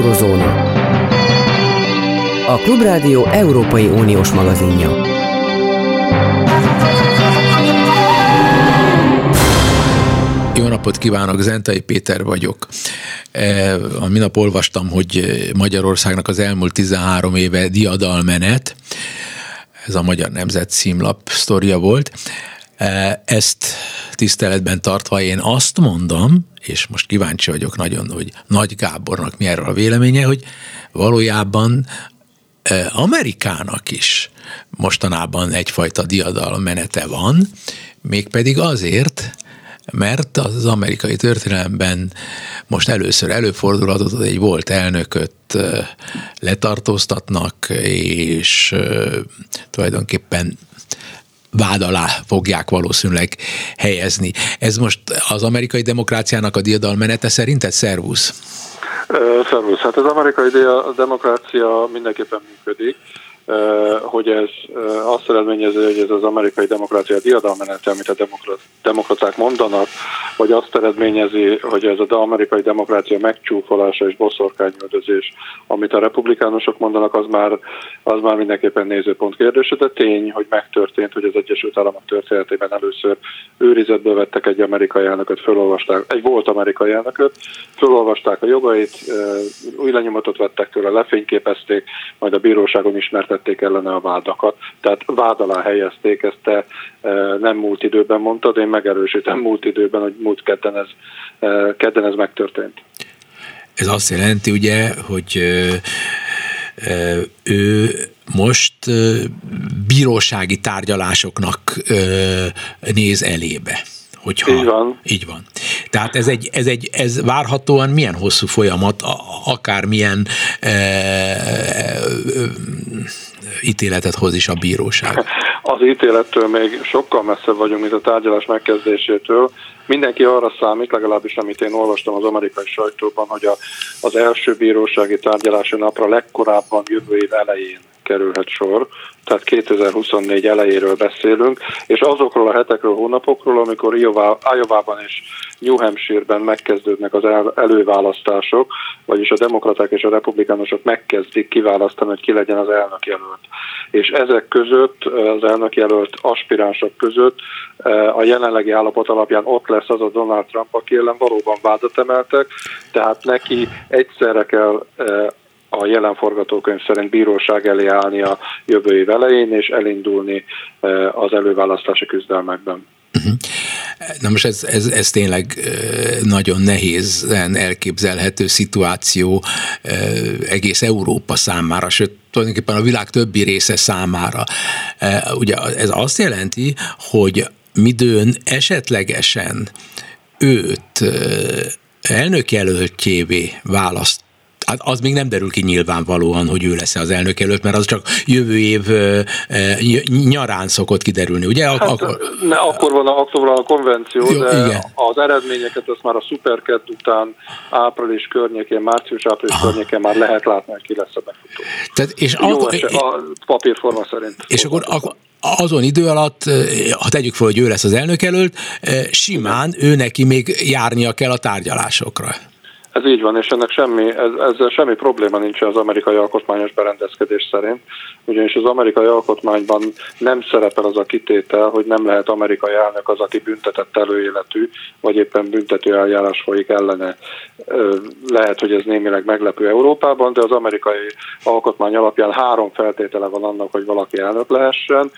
Eurozóna. A Klubrádió Európai Uniós magazinja. Jó napot kívánok, Zentai Péter vagyok. E, minap olvastam, hogy Magyarországnak az elmúlt 13 éve diadalmenet, ez a Magyar Nemzet címlap sztoria volt. E, ezt tiszteletben tartva én azt mondom, és most kíváncsi vagyok nagyon, hogy Nagy Gábornak mi erről a véleménye, hogy valójában e, Amerikának is mostanában egyfajta diadalmenete van, mégpedig azért, mert az amerikai történelemben most először előfordulhatott, hogy egy volt elnököt letartóztatnak, és tulajdonképpen vád alá fogják valószínűleg helyezni. Ez most az amerikai demokráciának a diadalmenete szerinted? Szervusz! Szervusz! Hát az amerikai demokrácia mindenképpen működik hogy ez azt eredményezi, hogy ez az amerikai demokrácia diadalmenete, amit a demokraták mondanak, vagy azt eredményezi, hogy ez az amerikai demokrácia megcsúfolása és boszorkányüldözés, amit a republikánusok mondanak, az már, az már mindenképpen nézőpont kérdése, de tény, hogy megtörtént, hogy az Egyesült Államok történetében először őrizetből vettek egy amerikai elnököt, felolvasták, egy volt amerikai elnököt, felolvasták a jogait, új lenyomatot vettek tőle, lefényképezték, majd a bíróságon ismertették tették ellene a vádakat. Tehát vád alá helyezték, ezt te e, nem múlt időben mondtad, én megerősítem múlt időben, hogy múlt kedden ez, e, kedden ez megtörtént. Ez azt jelenti ugye, hogy e, ő most bírósági tárgyalásoknak néz elébe. Hogyha, így van. Így van. Tehát ez, egy, ez, egy, ez várhatóan milyen hosszú folyamat, akármilyen e, e, ítéletet hoz is a bíróság? Az ítélettől még sokkal messzebb vagyunk, mint a tárgyalás megkezdésétől. Mindenki arra számít, legalábbis amit én olvastam az amerikai sajtóban, hogy a, az első bírósági tárgyalási napra legkorábban jövő év elején kerülhet sor, tehát 2024 elejéről beszélünk, és azokról a hetekről, hónapokról, amikor Iowa-ban és New Hampshire-ben megkezdődnek az el, előválasztások, vagyis a demokraták és a republikánusok megkezdik kiválasztani, hogy ki legyen az elnök jelölt. És ezek között, az elnök jelölt aspiránsok között eh, a jelenlegi állapot alapján ott lesz az a Donald Trump, aki ellen valóban vádat emeltek, tehát neki egyszerre kell eh, a jelen forgatókönyv szerint bíróság elé állni a jövő év elején, és elindulni eh, az előválasztási küzdelmekben. Uh-huh. Na most ez, ez, ez tényleg eh, nagyon nehézen elképzelhető szituáció eh, egész Európa számára, sőt tulajdonképpen a világ többi része számára. Ugye ez azt jelenti, hogy midőn esetlegesen őt elnökjelöltjévé választ Hát az még nem derül ki nyilvánvalóan, hogy ő lesz az elnök előtt, mert az csak jövő év nyarán szokott kiderülni, ugye? Hát, akkor... Ne, akkor van a, akkor van a konvenció, Jó, de igen. az eredményeket azt már a Supercat után április környékén, március-április környékén már lehet látni, hogy ki lesz a befutó. Tehát, és Jó, akkor, a papírforma szerint. És akkor, akkor azon idő alatt, ha tegyük fel, hogy ő lesz az elnök előtt, simán ő neki még járnia kell a tárgyalásokra. Ez így van, és ennek semmi, ez, ezzel semmi probléma nincs az amerikai alkotmányos berendezkedés szerint, ugyanis az amerikai alkotmányban nem szerepel az a kitétel, hogy nem lehet amerikai elnök az, aki büntetett előéletű, vagy éppen büntető eljárás folyik ellene. Lehet, hogy ez némileg meglepő Európában, de az amerikai alkotmány alapján három feltétele van annak, hogy valaki elnök lehessen,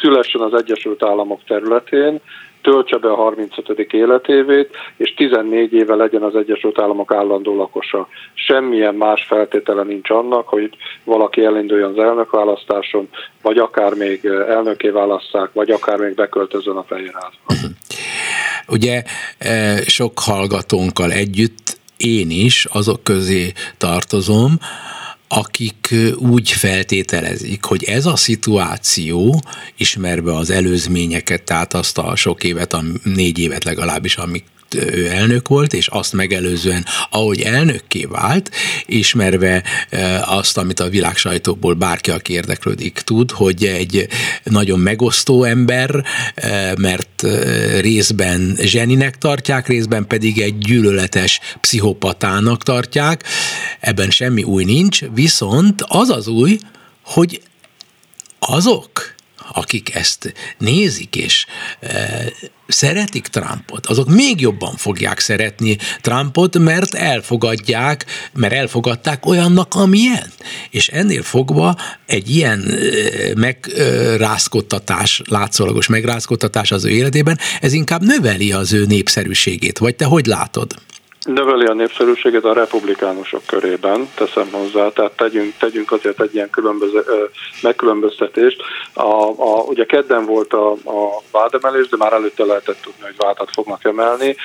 szülessen az Egyesült Államok területén, töltse be a 35. életévét, és 14 éve legyen az Egyesült Államok állandó lakosa. Semmilyen más feltétele nincs annak, hogy valaki elinduljon az elnökválasztáson, vagy akár még elnöké válasszák, vagy akár még beköltözön a Fehérházba. Ugye e, sok hallgatónkkal együtt én is azok közé tartozom, akik úgy feltételezik, hogy ez a szituáció, ismerve az előzményeket, tehát azt a sok évet, a négy évet legalábbis, amik ő elnök volt, és azt megelőzően, ahogy elnökké vált, ismerve azt, amit a világ sajtóból bárki, aki érdeklődik, tud, hogy egy nagyon megosztó ember, mert részben zseninek tartják, részben pedig egy gyűlöletes pszichopatának tartják. Ebben semmi új nincs, viszont az az új, hogy azok, akik ezt nézik és e, szeretik Trumpot, azok még jobban fogják szeretni Trumpot, mert elfogadják, mert elfogadták olyannak, amilyen. És ennél fogva egy ilyen e, megrázkodtatás, látszólagos megrázkodtatás az ő életében, ez inkább növeli az ő népszerűségét. Vagy te hogy látod? Növeli a népszerűséget a republikánusok körében, teszem hozzá, tehát tegyünk, tegyünk azért egy ilyen különböző, megkülönböztetést. A, a, ugye kedden volt a, a vádemelés, de már előtte lehetett tudni, hogy vádat fognak emelni.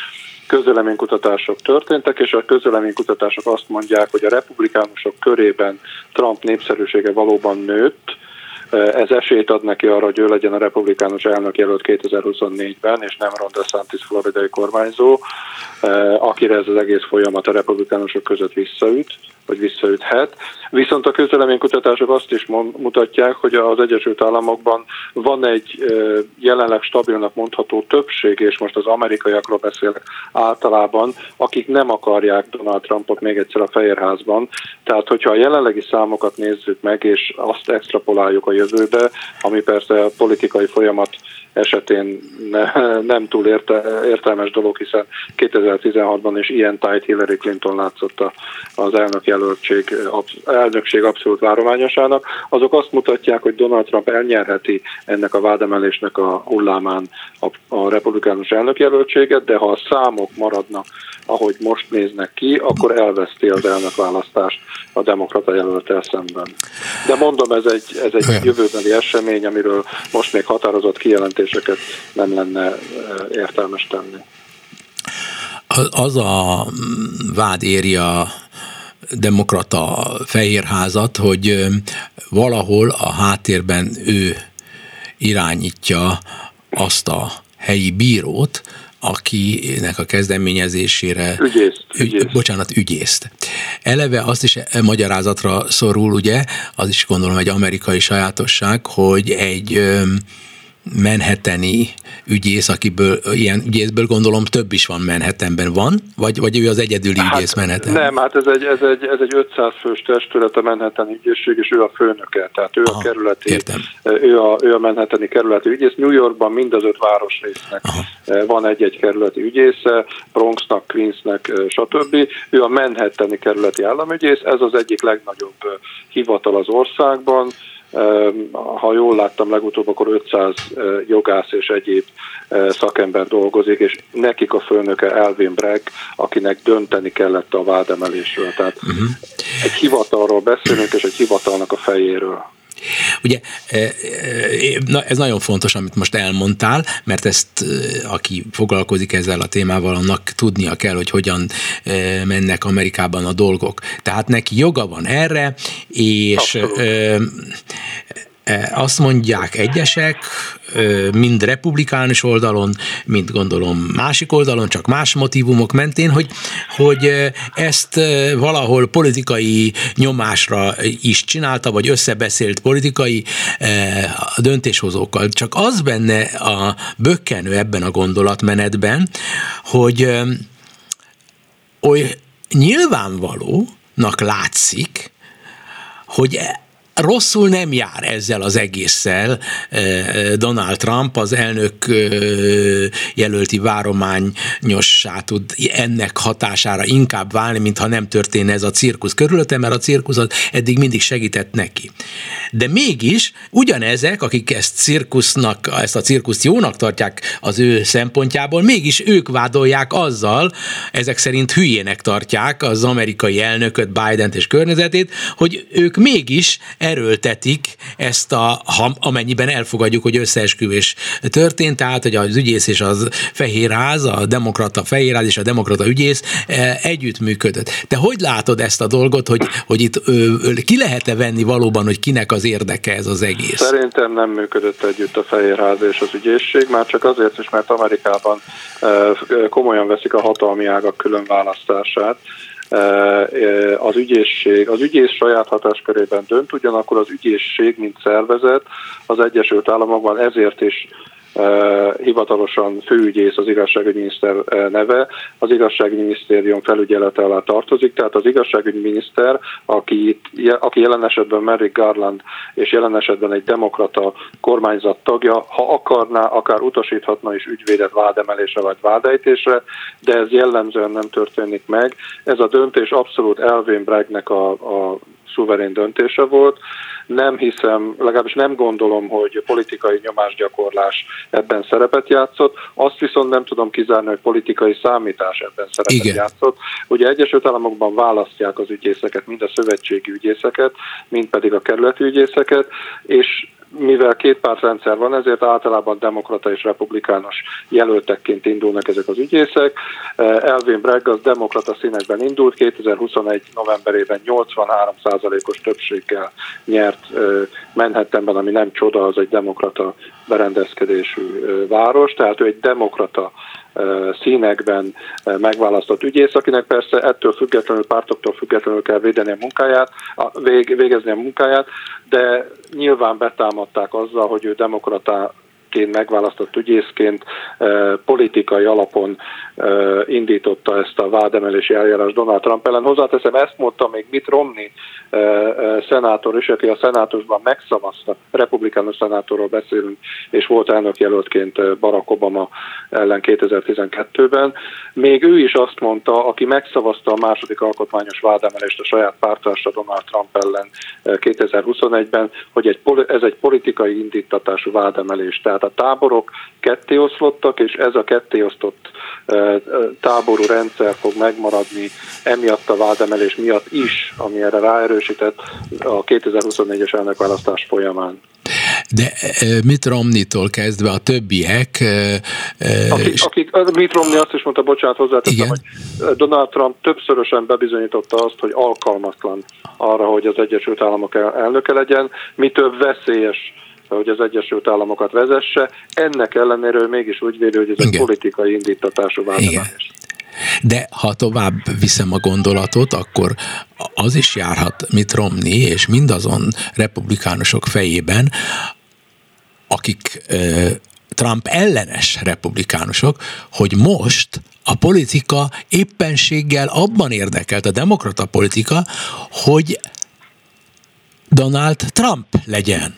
Közöleménykutatások történtek, és a közöleménykutatások azt mondják, hogy a republikánusok körében Trump népszerűsége valóban nőtt, ez esélyt ad neki arra, hogy ő legyen a republikánus elnök jelölt 2024-ben, és nem Ron DeSantis floridai kormányzó, akire ez az egész folyamat a republikánusok között visszaüt vagy visszaüthet. Viszont a közleménykutatások azt is mutatják, hogy az Egyesült Államokban van egy jelenleg stabilnak mondható többség, és most az amerikaiakról beszélek általában, akik nem akarják Donald Trumpot még egyszer a Fehérházban. Tehát, hogyha a jelenlegi számokat nézzük meg, és azt extrapoláljuk a jövőbe, ami persze a politikai folyamat esetén ne, nem túl érte, értelmes dolog, hiszen 2016-ban is ilyen tájt Hillary Clinton látszott az elnök jelöltség, elnökség abszolút várományosának, azok azt mutatják, hogy Donald Trump elnyerheti ennek a vádemelésnek a hullámán a, a republikánus elnökjelöltséget, de ha a számok maradnak, ahogy most néznek ki, akkor elveszti az elnökválasztást a demokrata jelöltel szemben. De mondom, ez egy, ez egy jövőbeli esemény, amiről most még határozott kijelentéseket nem lenne értelmes tenni. Az a vád éri a demokrata fehérházat, hogy valahol a háttérben ő irányítja azt a helyi bírót, akinek a kezdeményezésére... Ügyészt, ügyészt. Bocsánat, ügyészt. Eleve azt is magyarázatra szorul, ugye, az is gondolom egy amerikai sajátosság, hogy egy menheteni ügyész, akiből ilyen ügyészből gondolom több is van Manhattanben. Van? Vagy, vagy ő az egyedüli hát, ügyész Manhattan? Nem, hát ez egy, ez, egy, ez egy 500 fős testület a Manhattan ügyészség, és ő a főnöke, tehát ő Aha, a kerületi, értem. ő a, ő a Manhattani kerületi ügyész. New Yorkban mind az öt városrésznek Aha. Eh, van egy-egy kerületi ügyésze, Bronxnak, Queensnek, eh, stb. Ő a Manhattani kerületi államügyész, ez az egyik legnagyobb eh, hivatal az országban, ha jól láttam legutóbb, akkor 500 jogász és egyéb szakember dolgozik, és nekik a főnöke Elvin Bragg, akinek dönteni kellett a vádemelésről. Tehát uh-huh. egy hivatalról beszélünk, és egy hivatalnak a fejéről. Ugye e, e, ez nagyon fontos, amit most elmondtál, mert ezt e, aki foglalkozik ezzel a témával, annak tudnia kell, hogy hogyan mennek Amerikában a dolgok. Tehát neki joga van erre, és Abszolút E, azt mondják egyesek, mind republikánus oldalon, mind gondolom másik oldalon, csak más motivumok mentén, hogy, hogy ezt valahol politikai nyomásra is csinálta, vagy összebeszélt politikai döntéshozókkal. Csak az benne a bökkenő ebben a gondolatmenetben, hogy oly nyilvánvalónak látszik, hogy rosszul nem jár ezzel az egésszel eh, Donald Trump, az elnök eh, jelölti várományossá tud ennek hatására inkább válni, mintha nem történne ez a cirkusz körülötte, mert a cirkusz az eddig mindig segített neki. De mégis ugyanezek, akik ezt cirkusznak, ezt a cirkuszt jónak tartják az ő szempontjából, mégis ők vádolják azzal, ezek szerint hülyének tartják az amerikai elnököt, Biden-t és környezetét, hogy ők mégis erőltetik ezt a, ha, amennyiben elfogadjuk, hogy összeesküvés történt, tehát hogy az ügyész és az fehérház, a demokrata fehérház és a demokrata ügyész együttműködött. Te hogy látod ezt a dolgot, hogy, hogy itt ö, ki lehet-e venni valóban, hogy kinek az érdeke ez az egész? Szerintem nem működött együtt a fehérház és az ügyészség, már csak azért is, mert Amerikában komolyan veszik a hatalmi ágak külön választását az ügyészség, az ügyész saját hatáskörében dönt, ugyanakkor az ügyészség, mint szervezet az Egyesült Államokban ezért is hivatalosan főügyész az igazságügyminiszter neve, az igazságügyminisztérium felügyelete alá tartozik, tehát az igazságügyminiszter, aki, aki jelen esetben Merrick Garland és jelen esetben egy demokrata kormányzat tagja, ha akarná, akár utasíthatna is ügyvédet vádemelésre vagy vádejtésre, de ez jellemzően nem történik meg. Ez a döntés abszolút Elvin Braggnek a, a szuverén döntése volt. Nem hiszem, legalábbis nem gondolom, hogy politikai nyomásgyakorlás ebben szerepet játszott. Azt viszont nem tudom kizárni, hogy politikai számítás ebben szerepet Igen. játszott. Ugye Egyesült Államokban választják az ügyészeket, mind a szövetségi ügyészeket, mind pedig a kerületi ügyészeket, és mivel két pártrendszer van, ezért általában demokrata és republikánus jelöltekként indulnak ezek az ügyészek. Elvin Bragg az demokrata színekben indult, 2021 novemberében 83%-os többséggel nyert Manhattanben, ami nem csoda, az egy demokrata berendezkedésű város, tehát ő egy demokrata színekben megválasztott ügyész, akinek persze ettől függetlenül, pártoktól függetlenül kell védeni a munkáját, végezni a munkáját, de nyilván betámadták azzal, hogy ő demokrata ügyészként, megválasztott ügyészként politikai alapon indította ezt a vádemelési eljárás Donald Trump ellen. Hozzáteszem, ezt mondta még Mitt Romney szenátor is, aki a szenátusban megszavazta, republikánus szenátorról beszélünk, és volt elnökjelöltként Barack Obama ellen 2012-ben. Még ő is azt mondta, aki megszavazta a második alkotmányos vádemelést a saját pártársa Donald Trump ellen 2021-ben, hogy egy, ez egy politikai indítatású vádemelés. Tehát a táborok kettéoszlottak, és ez a kettéosztott táború rendszer fog megmaradni emiatt a vádemelés miatt is, ami erre ráerősített a 2024-es elnökválasztás folyamán. De mit Romnitól kezdve a többiek... Akik, akik Mitt Romney azt is mondta, bocsánat, hozzáteszem, hogy Donald Trump többszörösen bebizonyította azt, hogy alkalmatlan arra, hogy az Egyesült Államok elnöke legyen, mi több veszélyes hogy az Egyesült Államokat vezesse. Ennek ellenére ő mégis úgy véli, hogy ez egy politikai indítatású vádemelés. De ha tovább viszem a gondolatot, akkor az is járhat mit Romney és mindazon republikánusok fejében, akik Trump ellenes republikánusok, hogy most a politika éppenséggel abban érdekelt, a demokrata politika, hogy Donald Trump legyen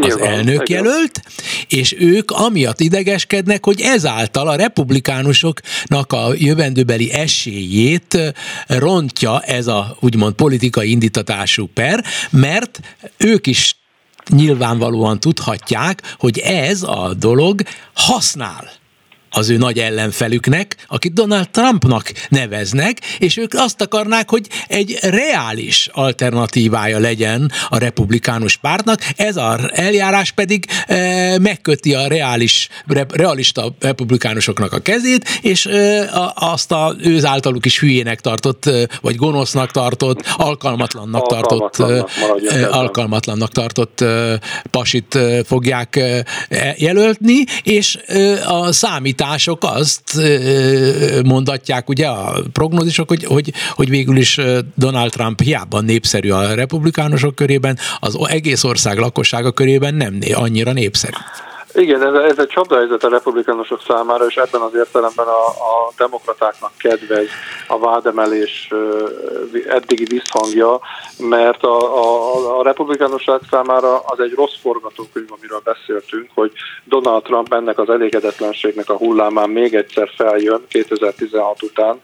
az elnök jelölt, és ők amiatt idegeskednek, hogy ezáltal a republikánusoknak a jövendőbeli esélyét rontja ez a úgymond politikai indítatású per, mert ők is nyilvánvalóan tudhatják, hogy ez a dolog használ az ő nagy ellenfelüknek, akit Donald Trumpnak neveznek, és ők azt akarnák, hogy egy reális alternatívája legyen a republikánus pártnak, ez a eljárás pedig e, megköti a reális, re, realista republikánusoknak a kezét, és e, a, azt a őz általuk is hülyének tartott, e, vagy gonosznak tartott, alkalmatlannak tartott, e, alkalmatlannak tartott e, pasit e, fogják e, jelölni, és a számítás számítások azt mondatják, ugye a prognózisok, hogy, hogy, hogy végül is Donald Trump hiába népszerű a republikánusok körében, az egész ország lakossága körében nem annyira népszerű. Igen, ez, ez egy csapdahelyzet a republikánusok számára, és ebben az értelemben a, a demokratáknak kedvez a vádemelés eddigi visszhangja, mert a, a, a republikánusság számára az egy rossz forgatókönyv, amiről beszéltünk, hogy Donald Trump ennek az elégedetlenségnek a hullámán még egyszer feljön 2016 után,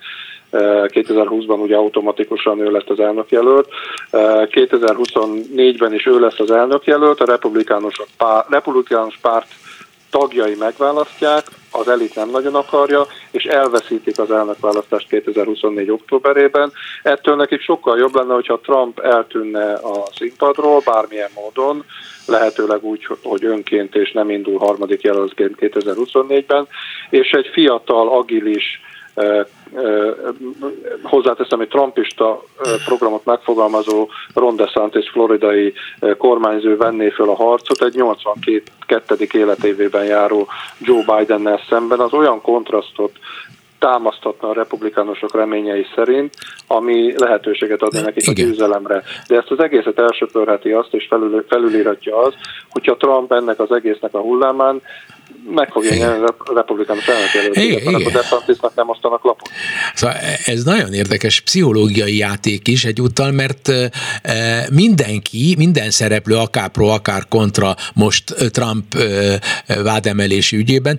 2020-ban ugye automatikusan ő lett az elnökjelölt, 2024-ben is ő lesz az elnökjelölt, a republikánusok pár, republikánus párt tagjai megválasztják, az elit nem nagyon akarja, és elveszítik az elnökválasztást 2024. októberében. Ettől nekik sokkal jobb lenne, hogyha Trump eltűnne a színpadról bármilyen módon, lehetőleg úgy, hogy önként és nem indul harmadik jelöltként 2024-ben, és egy fiatal, agilis, hozzáteszem, egy trumpista programot megfogalmazó Ron DeSantis floridai kormányzó venné föl a harcot egy 82. életévében járó Joe Bidennel szemben, az olyan kontrasztot támasztatna a republikánusok reményei szerint, ami lehetőséget adna nekik a győzelemre. De ezt az egészet elsöpörheti azt, és felül, felülíratja az, hogyha Trump ennek az egésznek a hullámán meg fogja nyerni a republikánus elnökjelöltséget, akkor DeSantisnak nem osztanak lapot. Szóval ez nagyon érdekes pszichológiai játék is egyúttal, mert mindenki, minden szereplő, akár pro, akár kontra most Trump vádemelési ügyében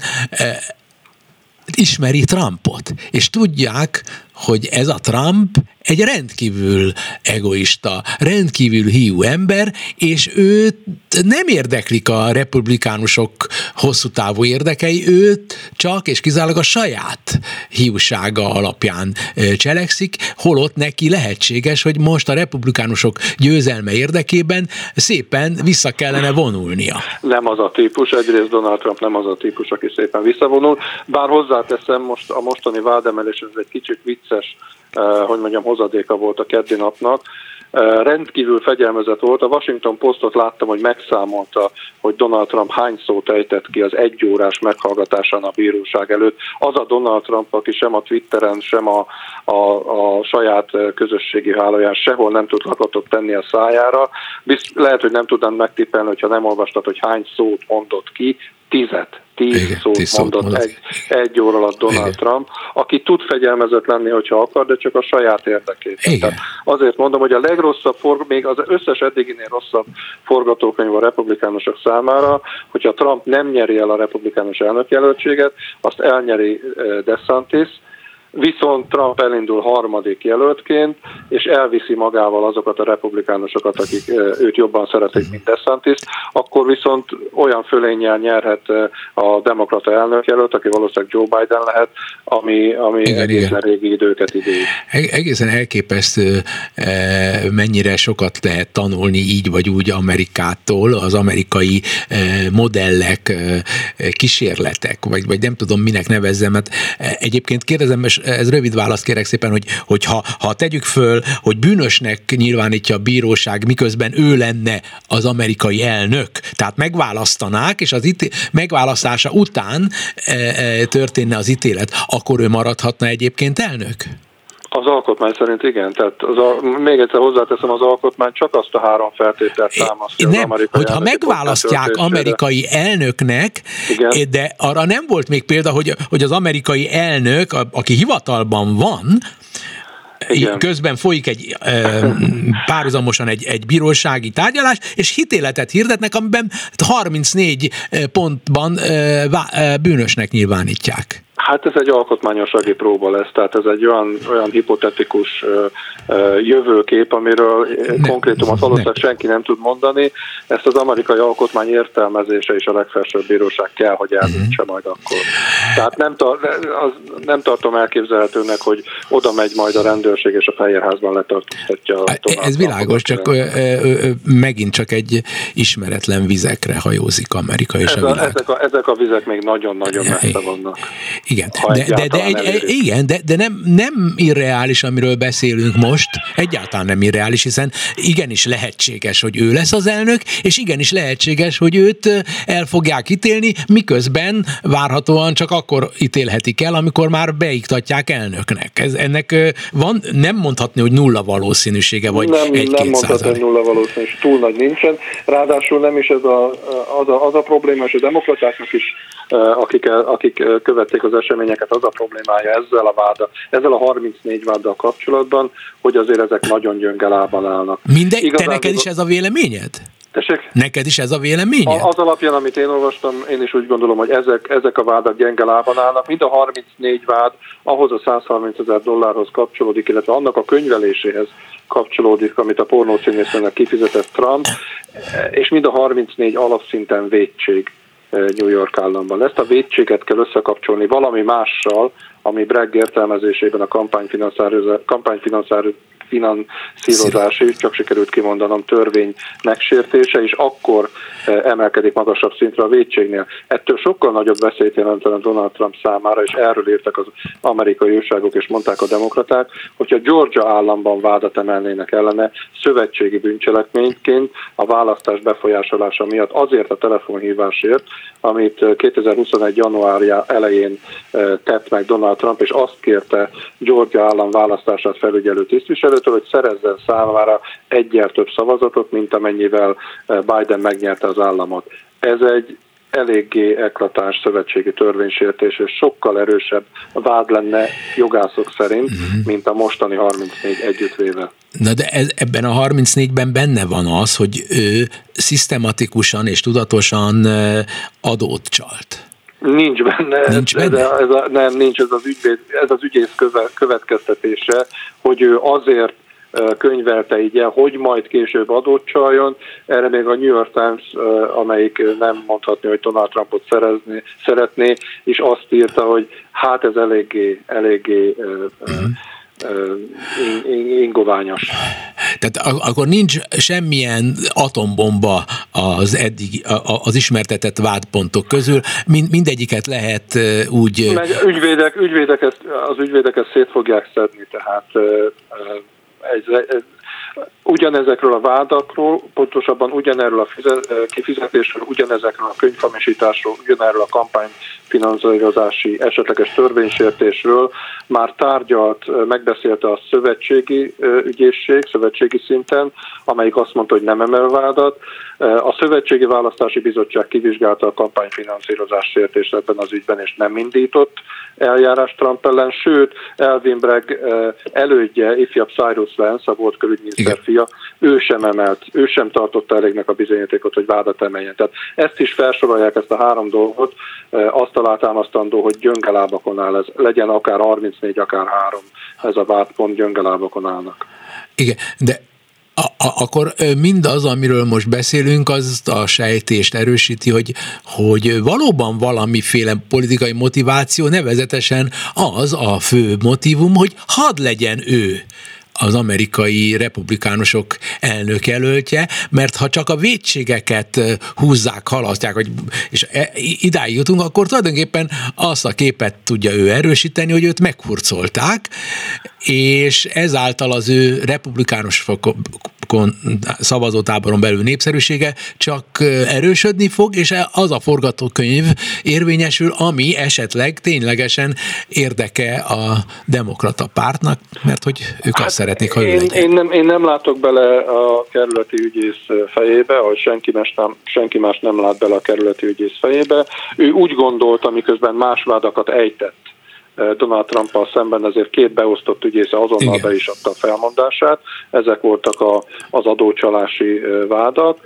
ismeri Trumpot, és tudják, hogy ez a Trump egy rendkívül egoista, rendkívül hiú ember, és őt nem érdeklik a republikánusok hosszú távú érdekei, őt csak és kizárólag a saját hiúsága alapján cselekszik, holott neki lehetséges, hogy most a republikánusok győzelme érdekében szépen vissza kellene vonulnia. Nem az a típus, egyrészt Donald Trump nem az a típus, aki szépen visszavonul, bár hozzáteszem, most a mostani vádemelés ez egy kicsit vicces hogy mondjam, hozadéka volt a keddi napnak. Rendkívül fegyelmezett volt. A Washington Postot láttam, hogy megszámolta, hogy Donald Trump hány szót ejtett ki az egyórás meghallgatásán a bíróság előtt. Az a Donald Trump, aki sem a Twitteren, sem a, a, a saját közösségi hálóján sehol nem tud lakatot tenni a szájára. Bizt, lehet, hogy nem tudnám megtippelni, hogyha nem olvastad, hogy hány szót mondott ki, tizet, tíz Igen, szót tíz mondott, mondott egy, egy óra alatt Donald Igen. Trump, aki tud fegyelmezett lenni, hogyha akar, de csak a saját érdekét. Tehát azért mondom, hogy a legrosszabb, forg, még az összes eddiginél rosszabb forgatókönyv a republikánusok számára, hogyha Trump nem nyeri el a republikánus elnökjelöltséget, azt elnyeri eh, DeSantis, viszont Trump elindul harmadik jelöltként, és elviszi magával azokat a republikánusokat, akik őt jobban szeretik, mint DeSantis, akkor viszont olyan fölénnyel nyerhet a demokrata elnökjelölt, aki valószínűleg Joe Biden lehet, ami, ami igen, egészen igen. régi időket idéz. Egészen elképesztő, mennyire sokat lehet tanulni így vagy úgy Amerikától, az amerikai modellek, kísérletek, vagy, vagy nem tudom minek nevezzem, mert egyébként kérdezem, és ez rövid választ kérek szépen, hogy, hogy ha, ha tegyük föl, hogy bűnösnek nyilvánítja a bíróság, miközben ő lenne az amerikai elnök, tehát megválasztanák, és az itt megválasztása után e, e, történne az ítélet, akkor ő maradhatna egyébként elnök? Az alkotmány szerint igen, tehát az a, még egyszer hozzáteszem, az alkotmány csak azt a három feltételt támasztja nem, az amerikai hogyha megválasztják amerikai elnöknek, igen. de arra nem volt még példa, hogy, hogy az amerikai elnök, aki hivatalban van, igen. közben folyik egy párhuzamosan egy, egy bírósági tárgyalás, és hitéletet hirdetnek, amiben 34 pontban bűnösnek nyilvánítják. Hát ez egy alkotmányossági próba lesz, tehát ez egy olyan, olyan hipotetikus jövőkép, amiről ne, konkrétumot valószínűleg ne. senki nem tud mondani. Ezt az amerikai alkotmány értelmezése is a legfelsőbb bíróság kell, hogy eldöntse majd akkor. Tehát nem, tar- az, nem tartom elképzelhetőnek, hogy oda megy majd a rendőrség és a Fehérházban letartóztatja. Ez világos, csak ö, ö, megint csak egy ismeretlen vizekre hajózik Amerika és ez a, a világ. Ezek a, ezek a vizek még nagyon-nagyon messze vannak. Igen, de, de, de, egy, egy, igen, de, de nem, nem irreális, amiről beszélünk most, egyáltalán nem irreális, hiszen igenis lehetséges, hogy ő lesz az elnök, és igenis lehetséges, hogy őt el fogják ítélni, miközben várhatóan csak akkor ítélhetik el, amikor már beiktatják elnöknek. Ez, ennek van, nem mondhatni, hogy nulla valószínűsége, vagy nem, egy Nem mondhatni, hogy nulla valószínűség, túl nagy nincsen. Ráadásul nem is ez a, az, a, az a probléma, és a demokratáknak is, akik, akik követték az eseményeket, az a problémája ezzel a váda, ezzel a 34 váddal kapcsolatban, hogy azért ezek nagyon gyönge lábban állnak. Mindegy, Igazán, te neked is ez a véleményed? Tessék? Neked is ez a véleményed? Az alapján, amit én olvastam, én is úgy gondolom, hogy ezek, ezek a vádak gyenge lábban állnak. Mind a 34 vád ahhoz a 130 ezer dollárhoz kapcsolódik, illetve annak a könyveléséhez kapcsolódik, amit a pornószínésznek kifizetett Trump, és mind a 34 alapszinten védség New York államban. Ezt a védséget kell összekapcsolni valami mással, ami Bragg értelmezésében a kampányfinanszírozás finanszírozási, csak sikerült kimondanom, törvény megsértése, és akkor eh, emelkedik magasabb szintre a védségnél. Ettől sokkal nagyobb veszélyt jelentene Donald Trump számára, és erről írtak az amerikai újságok, és mondták a demokraták, hogyha Georgia államban vádat emelnének ellene szövetségi bűncselekményként a választás befolyásolása miatt azért a telefonhívásért, amit 2021. Eh, januárja elején eh, tett meg Donald Trump, és azt kérte Georgia állam választását felügyelő tisztviselő, képviselőtől, hogy szerezzen számára egyel több szavazatot, mint amennyivel eh, Biden megnyerte az államot. Ez egy eléggé eklatás szövetségi törvénysértés, és sokkal erősebb vád lenne jogászok szerint, uh-huh. mint a mostani 34 együttvéve. Na de ez, ebben a 34-ben benne van az, hogy ő szisztematikusan és tudatosan eh, adót csalt. Nincs benne, nincs benne? De ez a, nem, nincs ez az, ügyvéd, ez az ügyész köve, következtetése, hogy ő azért könyvelte így hogy majd később adót csaljon. Erre még a New York Times, amelyik nem mondhatni, hogy Donald Trumpot szerezni, szeretné, és azt írta, hogy hát ez eléggé, eléggé uh-huh ingoványos. Tehát akkor nincs semmilyen atombomba az eddig az ismertetett vádpontok közül, mind, mindegyiket lehet úgy... Meg ügyvédek, ügyvédek ezt, az ügyvédek ezt szét fogják szedni, tehát ez, ez, ugyanezekről a vádakról, pontosabban ugyanerről a kifizetésről, ugyanezekről a könyvhamisításról, ugyanerről a kampányfinanszírozási esetleges törvénysértésről már tárgyalt, megbeszélte a szövetségi ügyészség, szövetségi szinten, amelyik azt mondta, hogy nem emel vádat. A Szövetségi Választási Bizottság kivizsgálta a kampányfinanszírozás sértést ebben az ügyben, és nem indított eljárás Trump ellen, sőt, Elvin Bragg elődje, ifjabb Cyrus Vance, a volt külügyminiszter fia, ő sem emelt, ő sem tartotta elégnek a bizonyítékot, hogy vádat emeljen. Tehát ezt is felsorolják, ezt a három dolgot, azt alátámasztandó, hogy gyöngelábakon áll ez, legyen akár 34, akár 3, ez a vádpont gyöngelábakon állnak. Igen, de akkor mindaz, amiről most beszélünk, az a sejtést erősíti, hogy, hogy valóban valamiféle politikai motiváció, nevezetesen az a fő motivum, hogy hadd legyen ő az amerikai republikánusok elnök jelöltje, mert ha csak a védségeket húzzák, halasztják, hogy, és e, idáig jutunk, akkor tulajdonképpen azt a képet tudja ő erősíteni, hogy őt meghurcolták, és ezáltal az ő republikánus szavazótáboron belül népszerűsége csak erősödni fog, és az a forgatókönyv érvényesül, ami esetleg ténylegesen érdeke a demokrata pártnak, mert hogy ők hát azt szeretnék, ha ő én, én, nem, én nem látok bele a kerületi ügyész fejébe, ahogy senki más, nem, senki más nem lát bele a kerületi ügyész fejébe. Ő úgy gondolta, miközben más vádakat ejtett, Donald trump szemben, ezért két beosztott ügyésze azonnal Igen. be is adta a felmondását. Ezek voltak a, az adócsalási vádak.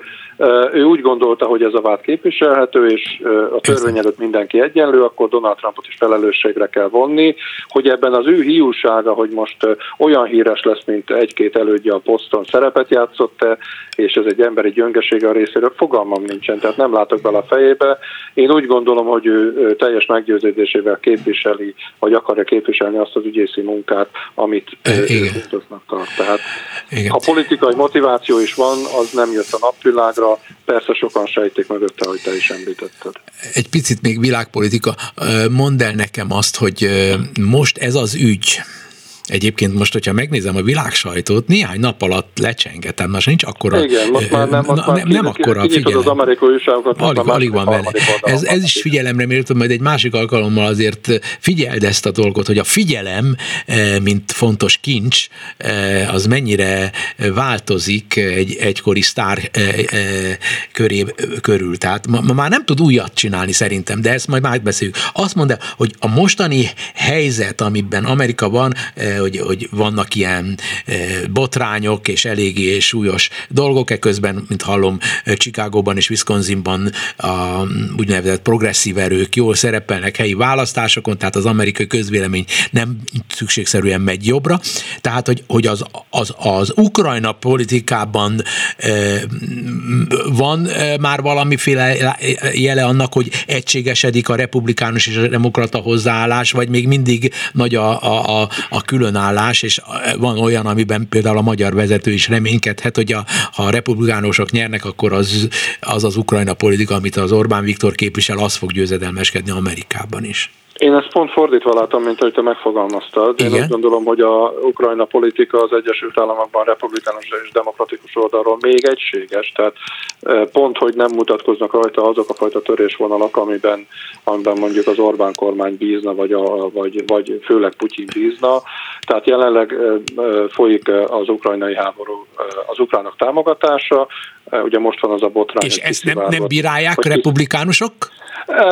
Ő úgy gondolta, hogy ez a vád képviselhető, és a törvény előtt mindenki egyenlő, akkor Donald Trumpot is felelősségre kell vonni, hogy ebben az ő hiúsága, hogy most olyan híres lesz, mint egy-két elődje a poszton szerepet játszott-e, és ez egy emberi gyöngesége a részéről, fogalmam nincsen, tehát nem látok bele a fejébe. Én úgy gondolom, hogy ő teljes meggyőződésével képviseli, vagy akarja képviselni azt az ügyészi munkát, amit fontosnak tart. Tehát Igen. ha politikai motiváció is van, az nem jött a napvilágra, számára persze sokan sejtik mögötte, hogy te is említetted. Egy picit még világpolitika. Mondd el nekem azt, hogy most ez az ügy, Egyébként most, hogyha megnézem a világsajtót, néhány nap alatt lecsengetem, most nincs akkora... Igen, most már nem, most már nem, nem akkora figyelem. az amerikai újságokat. Alig, alig van benne. Ez, ez is figyelemre méltó, majd egy másik alkalommal azért figyeld ezt a dolgot, hogy a figyelem, eh, mint fontos kincs, eh, az mennyire változik egy egykori sztár eh, köré, körül. Tehát ma, ma már nem tud újat csinálni szerintem, de ezt majd már beszéljük. Azt mondja, hogy a mostani helyzet, amiben Amerika van, hogy, hogy vannak ilyen botrányok és eléggé súlyos dolgok, eközben, mint hallom, Chicagóban és Wisconsinban a úgynevezett progresszív erők jól szerepelnek helyi választásokon, tehát az amerikai közvélemény nem szükségszerűen megy jobbra. Tehát, hogy, hogy az, az, az Ukrajna politikában van már valamiféle jele annak, hogy egységesedik a republikánus és a demokrata hozzáállás, vagy még mindig nagy a, a, a, a különállás, és van olyan, amiben például a magyar vezető is reménykedhet, hogy a, ha a republikánusok nyernek, akkor az, az az ukrajna politika, amit az Orbán Viktor képvisel, az fog győzedelmeskedni Amerikában is. Én ezt pont fordítva látom, mint ahogy te megfogalmaztad. Én Igen. azt gondolom, hogy a Ukrajna politika az Egyesült Államokban republikánus és demokratikus oldalról még egységes, tehát pont, hogy nem mutatkoznak rajta azok a fajta törésvonalak, amiben, amiben mondjuk az Orbán kormány bízna, vagy, a, vagy, vagy főleg Putyin bízna. Tehát jelenleg folyik az ukrajnai háború, az ukránok támogatása, ugye most van az a botrány. És ezt nem, nem bírálják republikánusok?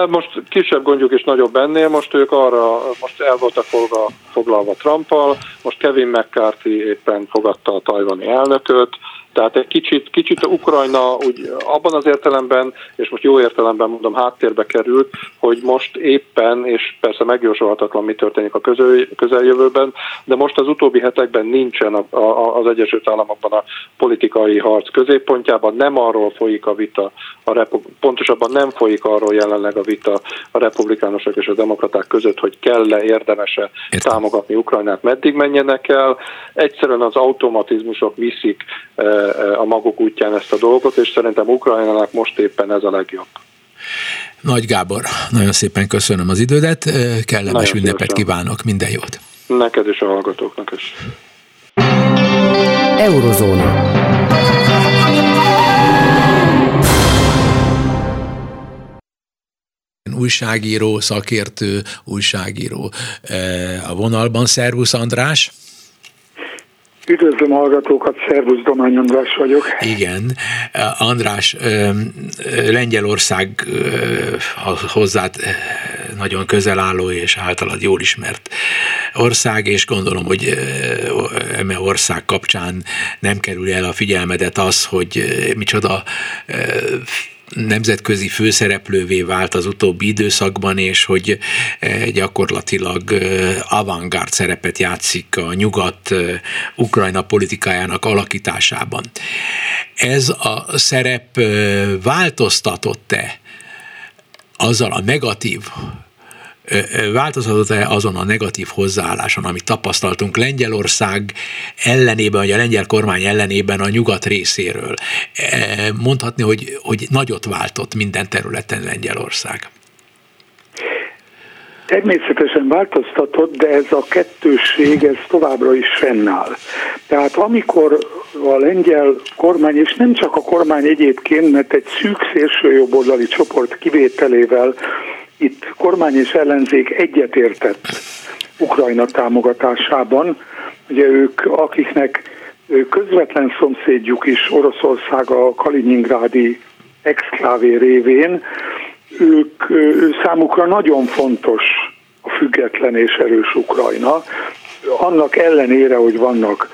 Most kisebb gondjuk és nagyobb ennél, most ők arra, most el voltak foglalva, foglalva Trumpal, most Kevin McCarthy éppen fogadta a tajvani elnököt, tehát egy kicsit, kicsit Ukrajna úgy abban az értelemben, és most jó értelemben mondom, háttérbe került, hogy most éppen, és persze megjósolhatatlan, mi történik a közel, közeljövőben, de most az utóbbi hetekben nincsen a, a, az Egyesült Államokban a politikai harc középpontjában, nem arról folyik a vita, a pontosabban nem folyik arról jelenleg a vita a republikánusok és a demokraták között, hogy kell-e, érdemese támogatni Ukrajnát, meddig menjenek el. Egyszerűen az automatizmusok viszik eh, a maguk útján ezt a dolgot, és szerintem Ukrajnának most éppen ez a legjobb. Nagy Gábor, nagyon szépen köszönöm az idődet, kellemes nagyon ünnepet szívesen. kívánok, minden jót! Neked és a hallgatóknak is. Eurozóna. újságíró, szakértő, újságíró a vonalban. Szervusz András! Üdvözlöm a hallgatókat, szervusz, Domány András vagyok. Igen, András, Lengyelország hozzád nagyon közel álló és általad jól ismert ország, és gondolom, hogy eme ország kapcsán nem kerül el a figyelmedet az, hogy micsoda nemzetközi főszereplővé vált az utóbbi időszakban, és hogy eh, gyakorlatilag eh, avantgárd szerepet játszik a nyugat eh, Ukrajna politikájának alakításában. Ez a szerep változtatott-e azzal a negatív változhatott-e azon a negatív hozzáálláson, amit tapasztaltunk Lengyelország ellenében, vagy a lengyel kormány ellenében a nyugat részéről? Mondhatni, hogy, hogy nagyot váltott minden területen Lengyelország. Természetesen változtatott, de ez a kettősség ez továbbra is fennáll. Tehát amikor a lengyel kormány, és nem csak a kormány egyébként, mert egy szűk szélsőjobboldali csoport kivételével itt kormány és ellenzék egyetértett Ukrajna támogatásában. Ugye ők, akiknek közvetlen szomszédjuk is Oroszország a Kaliningrádi exklávé révén, ők számukra nagyon fontos a független és erős Ukrajna, annak ellenére, hogy vannak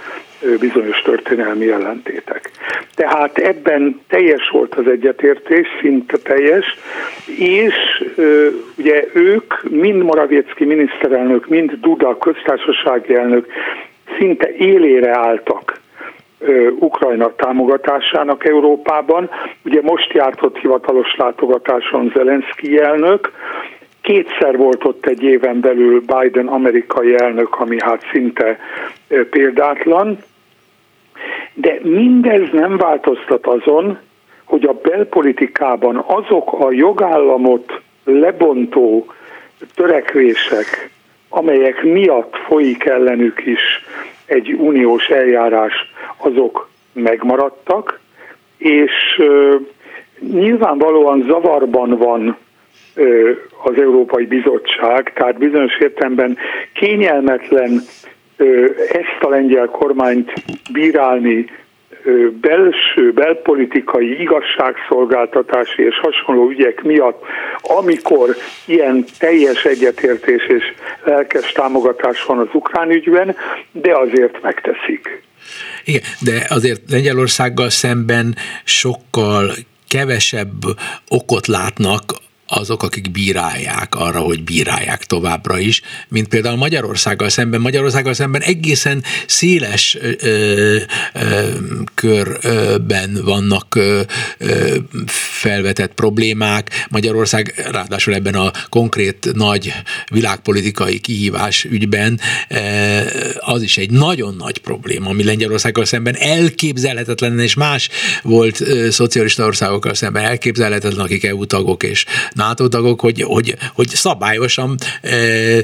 bizonyos történelmi ellentétek. Tehát ebben teljes volt az egyetértés, szinte teljes, és ugye ők, mind Moraviecki miniszterelnök, mind Duda köztársasági elnök szinte élére álltak Ukrajna támogatásának Európában. Ugye most járt ott hivatalos látogatáson Zelenszky elnök, Kétszer volt ott egy éven belül Biden amerikai elnök, ami hát szinte példátlan, de mindez nem változtat azon, hogy a belpolitikában azok a jogállamot lebontó törekvések, amelyek miatt folyik ellenük is egy uniós eljárás, azok megmaradtak, és nyilvánvalóan zavarban van az Európai Bizottság, tehát bizonyos értelemben kényelmetlen ezt a lengyel kormányt bírálni belső, belpolitikai, igazságszolgáltatási és hasonló ügyek miatt, amikor ilyen teljes egyetértés és lelkes támogatás van az ukrán ügyben, de azért megteszik. Igen, de azért Lengyelországgal szemben sokkal kevesebb okot látnak azok, akik bírálják arra, hogy bírálják továbbra is, mint például Magyarországgal szemben. Magyarországgal szemben egészen széles ö, ö, körben vannak ö, ö, felvetett problémák. Magyarország ráadásul ebben a konkrét nagy világpolitikai kihívás ügyben az is egy nagyon nagy probléma, ami Lengyelországgal szemben elképzelhetetlen, és más volt szocialista országokkal szemben elképzelhetetlen, akik EU tagok és NATO tagok, hogy, hogy, hogy szabályosan e, e,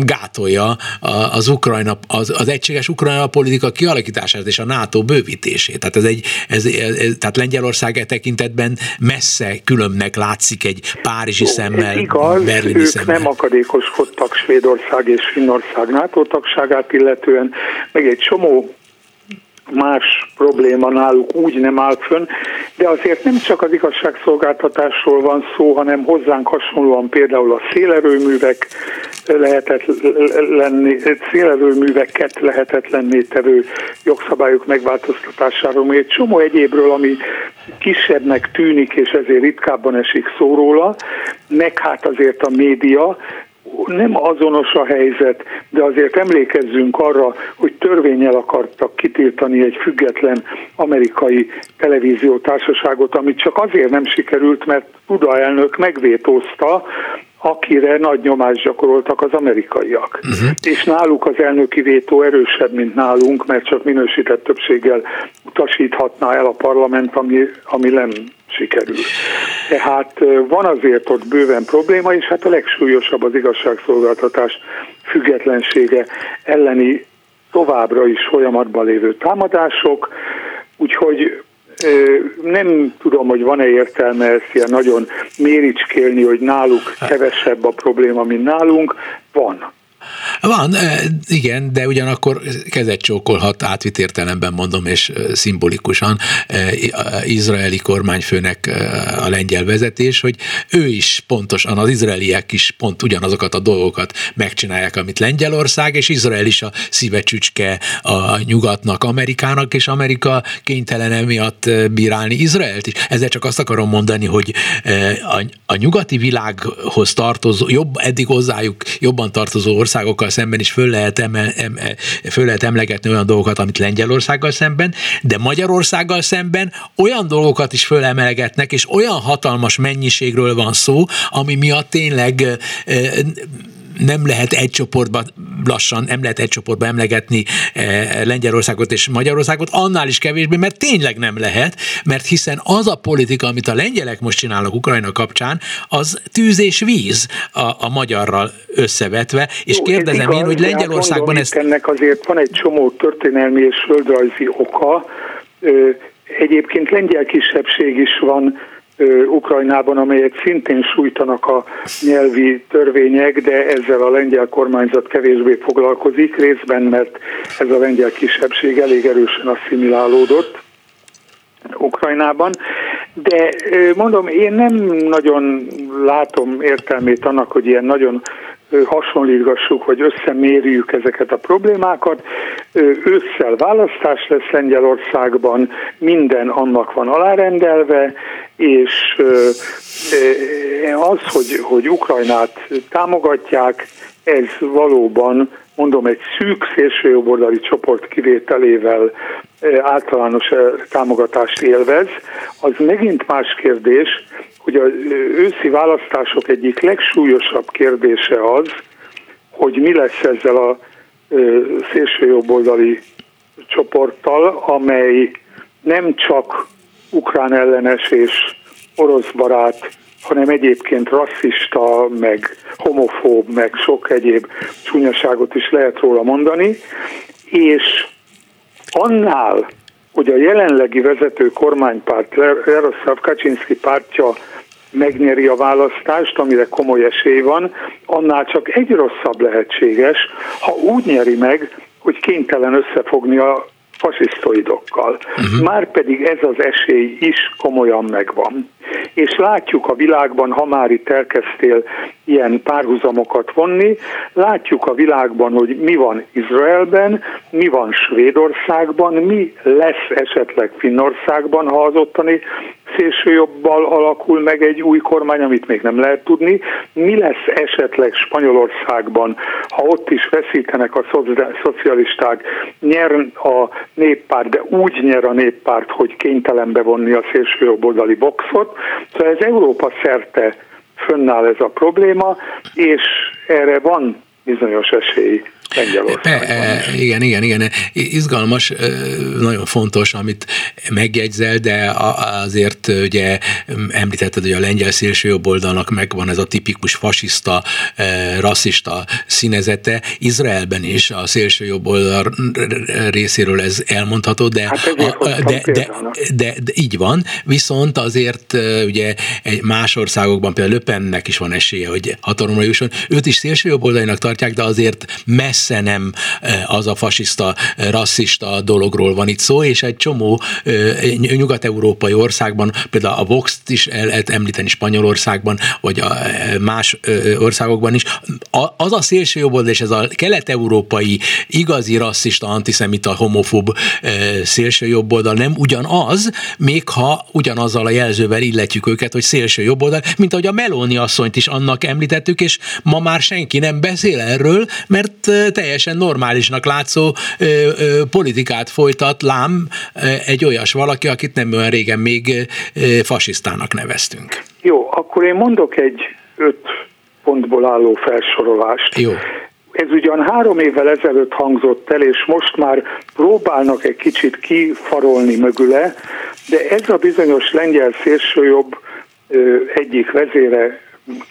gátolja az, Ukrajna, az, az egységes Ukrajna politika kialakítását és a NATO bővítését. Tehát, ez egy, ez, ez, tehát Lengyelország e tekintetben messze különbnek látszik egy párizsi Jó, szemmel, igaz, berlini ők szemmel. nem akadékoskodtak Svédország és Finnország NATO tagságát illetően, meg egy csomó más probléma náluk úgy nem áll fönn, de azért nem csak az igazságszolgáltatásról van szó, hanem hozzánk hasonlóan például a szélerőművek lehetett lenni, szélerőműveket lehetetlenné tevő jogszabályok megváltoztatásáról, egy csomó egyébről, ami kisebbnek tűnik, és ezért ritkábban esik szó róla, meg hát azért a média, nem azonos a helyzet, de azért emlékezzünk arra, hogy törvényel akartak kitiltani egy független amerikai televíziótársaságot, amit csak azért nem sikerült, mert Buda elnök megvétózta, akire nagy nyomást gyakoroltak az amerikaiak. Uh-huh. És náluk az elnöki vétó erősebb, mint nálunk, mert csak minősített többséggel utasíthatná el a parlament, ami, ami nem sikerül. Tehát van azért ott bőven probléma, és hát a legsúlyosabb az igazságszolgáltatás függetlensége elleni továbbra is folyamatban lévő támadások, úgyhogy nem tudom, hogy van-e értelme ezt ilyen nagyon méricskélni, hogy náluk kevesebb a probléma, mint nálunk. Van. Van, igen, de ugyanakkor kezet csókolhat átvitt értelemben mondom, és szimbolikusan izraeli kormányfőnek a lengyel vezetés, hogy ő is pontosan, az izraeliek is pont ugyanazokat a dolgokat megcsinálják, amit Lengyelország, és Izrael is a szívecsücske a nyugatnak, Amerikának, és Amerika kénytelen emiatt bírálni Izraelt is. Ezzel csak azt akarom mondani, hogy a, a nyugati világhoz tartozó, jobb, eddig hozzájuk jobban tartozó országokkal szemben is föl lehet, emel, em, föl lehet emlegetni olyan dolgokat, amit Lengyelországgal szemben, de Magyarországgal szemben olyan dolgokat is fölemelgetnek, és olyan hatalmas mennyiségről van szó, ami miatt tényleg nem lehet egy csoportban lassan, nem lehet egy csoportban emlegetni eh, Lengyelországot és Magyarországot, annál is kevésbé, mert tényleg nem lehet, mert hiszen az a politika, amit a lengyelek most csinálnak Ukrajna kapcsán, az tűz és víz a, a magyarral összevetve, és Jó, kérdezem igaz, én, hogy Lengyelországban ezt... Ennek azért van egy csomó történelmi és földrajzi oka, Egyébként lengyel kisebbség is van Ukrajnában, amelyet szintén sújtanak a nyelvi törvények, de ezzel a lengyel kormányzat kevésbé foglalkozik, részben mert ez a lengyel kisebbség elég erősen asszimilálódott. Ukrajnában, de mondom, én nem nagyon látom értelmét annak, hogy ilyen nagyon hasonlítgassuk, vagy összemérjük ezeket a problémákat. Ősszel választás lesz Lengyelországban, minden annak van alárendelve, és az, hogy, hogy Ukrajnát támogatják, ez valóban, mondom, egy szűk szélsőjobboldali csoport kivételével általános támogatást élvez. Az megint más kérdés, hogy az őszi választások egyik legsúlyosabb kérdése az, hogy mi lesz ezzel a szélsőjobboldali csoporttal, amely nem csak ukrán ellenes és orosz barát, hanem egyébként rasszista, meg homofób, meg sok egyéb csúnyaságot is lehet róla mondani, és annál, hogy a jelenlegi vezető kormánypárt, Jaroszláv Kaczynszki pártja megnyeri a választást, amire komoly esély van, annál csak egy rosszabb lehetséges, ha úgy nyeri meg, hogy kénytelen összefogni a fasisztoidokkal. Uh-huh. Márpedig ez az esély is komolyan megvan. És látjuk a világban, ha már itt elkezdtél ilyen párhuzamokat vonni, látjuk a világban, hogy mi van Izraelben, mi van Svédországban, mi lesz esetleg Finnországban, ha az ottani szélsőjobbal alakul meg egy új kormány, amit még nem lehet tudni. Mi lesz esetleg Spanyolországban, ha ott is veszítenek a szocialisták, nyer a néppárt, de úgy nyer a néppárt, hogy kénytelen bevonni a szélsőjobboldali boxot. Szóval ez Európa szerte fönnáll ez a probléma, és erre van bizonyos esély Lengyelországban. E, igen, igen, igen. Izgalmas, nagyon fontos, amit megjegyzel, de azért ugye említetted, hogy a lengyel szélsőjobboldalnak megvan ez a tipikus fasiszta, rasszista színezete. Izraelben is a szélsőjobboldal részéről ez elmondható, de, hát a, de, de, de, de, így van, viszont azért ugye más országokban, például Löpennek is van esélye, hogy hatalomra jusson. Őt is szélsőjobboldalinak tartják, de azért messze nem eh, az a fasiszta, eh, rasszista dologról van itt szó, és egy csomó eh, nyugat-európai országban, például a Vox-t is el lehet említeni Spanyolországban, vagy a más országokban is, az a szélső jobboldal és ez a kelet-európai igazi rasszista, antiszemita, homofób szélső jobboldal nem ugyanaz, még ha ugyanazzal a jelzővel illetjük őket, hogy szélső jobboldal, mint ahogy a Meloni asszonyt is annak említettük, és ma már senki nem beszél erről, mert teljesen normálisnak látszó politikát folytat, lám egy olyas valaki, akit nem olyan régen még fasisztának neveztünk. Jó, akkor én mondok egy öt pontból álló felsorolást. Jó. Ez ugyan három évvel ezelőtt hangzott el, és most már próbálnak egy kicsit kifarolni mögüle, de ez a bizonyos lengyel szélsőjobb egyik vezére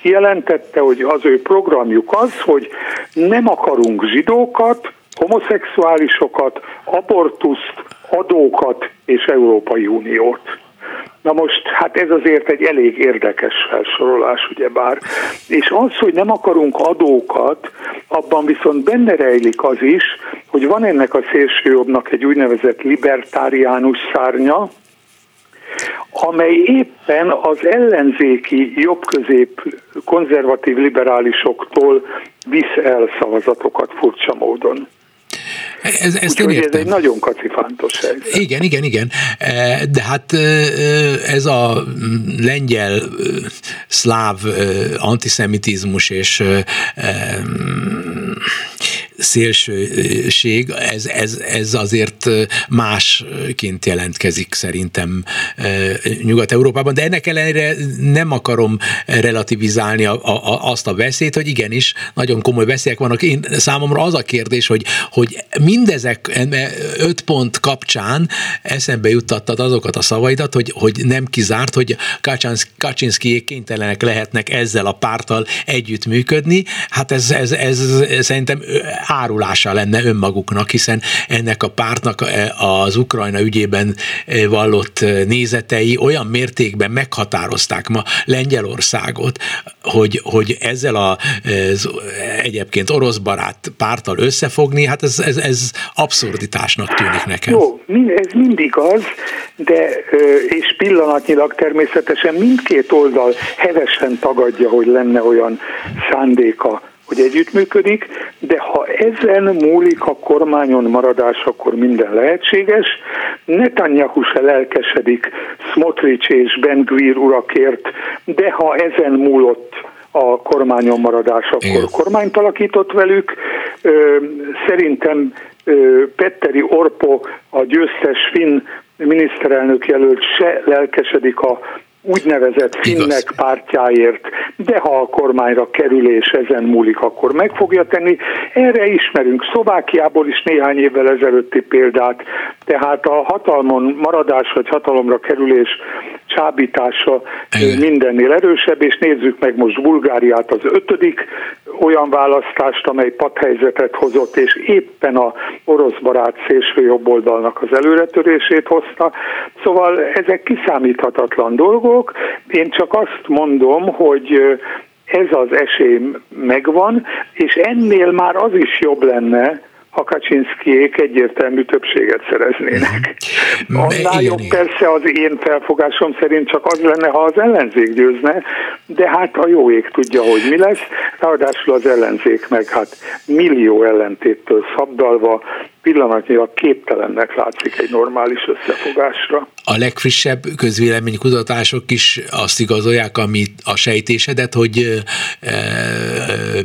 kijelentette, hogy az ő programjuk az, hogy nem akarunk zsidókat, homoszexuálisokat, abortuszt, adókat és Európai Uniót. Na most, hát ez azért egy elég érdekes felsorolás, ugyebár. És az, hogy nem akarunk adókat, abban viszont benne rejlik az is, hogy van ennek a szélsőjobbnak egy úgynevezett libertáriánus szárnya, amely éppen az ellenzéki jobbközép konzervatív liberálisoktól visz el szavazatokat furcsa módon. Ez, ezt Úgyhogy én értem. ez egy nagyon kacifántos helyzet. Igen, igen, igen. E, de hát e, ez a lengyel, szláv antiszemitizmus és szélsőség, ez, ez, ez azért másként jelentkezik szerintem Nyugat-Európában, de ennek ellenére nem akarom relativizálni a, a, azt a veszélyt, hogy igenis, nagyon komoly veszélyek vannak. Én számomra az a kérdés, hogy, hogy mindezek öt pont kapcsán eszembe juttattad azokat a szavaidat, hogy, hogy nem kizárt, hogy Kaczynszkijék kénytelenek lehetnek ezzel a párttal együttműködni. Hát ez, ez, ez szerintem árulása lenne önmaguknak, hiszen ennek a pártnak az Ukrajna ügyében vallott nézetei olyan mértékben meghatározták ma Lengyelországot, hogy, hogy ezzel a az egyébként orosz barát párttal összefogni, hát ez, ez, ez abszurditásnak tűnik nekem. Jó, ez mindig az, de és pillanatnyilag természetesen mindkét oldal hevesen tagadja, hogy lenne olyan szándéka hogy együttműködik, de ha ezen múlik a kormányon maradás, akkor minden lehetséges. Netanyahu se lelkesedik Smotrich és Ben Gvir urakért, de ha ezen múlott a kormányon maradás, akkor Igen. kormányt alakított velük. Szerintem Petteri Orpo, a győztes finn miniszterelnök jelölt se lelkesedik a úgynevezett finnek pártjáért, de ha a kormányra kerülés ezen múlik, akkor meg fogja tenni. Erre ismerünk Szlovákiából is néhány évvel ezelőtti példát, tehát a hatalmon maradás vagy hatalomra kerülés csábítása Igen. mindennél erősebb, és nézzük meg most Bulgáriát az ötödik olyan választást, amely padhelyzetet hozott, és éppen a orosz barát szélső jobboldalnak az előretörését hozta. Szóval ezek kiszámíthatatlan dolgok. Én csak azt mondom, hogy ez az esély megvan, és ennél már az is jobb lenne, ha Kaczynszkiék egyértelmű többséget szereznének. Mhm. Annál jobb persze az én felfogásom szerint csak az lenne, ha az ellenzék győzne, de hát a jó ég tudja, hogy mi lesz. Ráadásul az ellenzék meg hát millió ellentéttől szabdalva pillanatnyilag képtelennek látszik egy normális összefogásra. A legfrissebb közvéleménykutatások is azt igazolják, amit a sejtésedet, hogy e,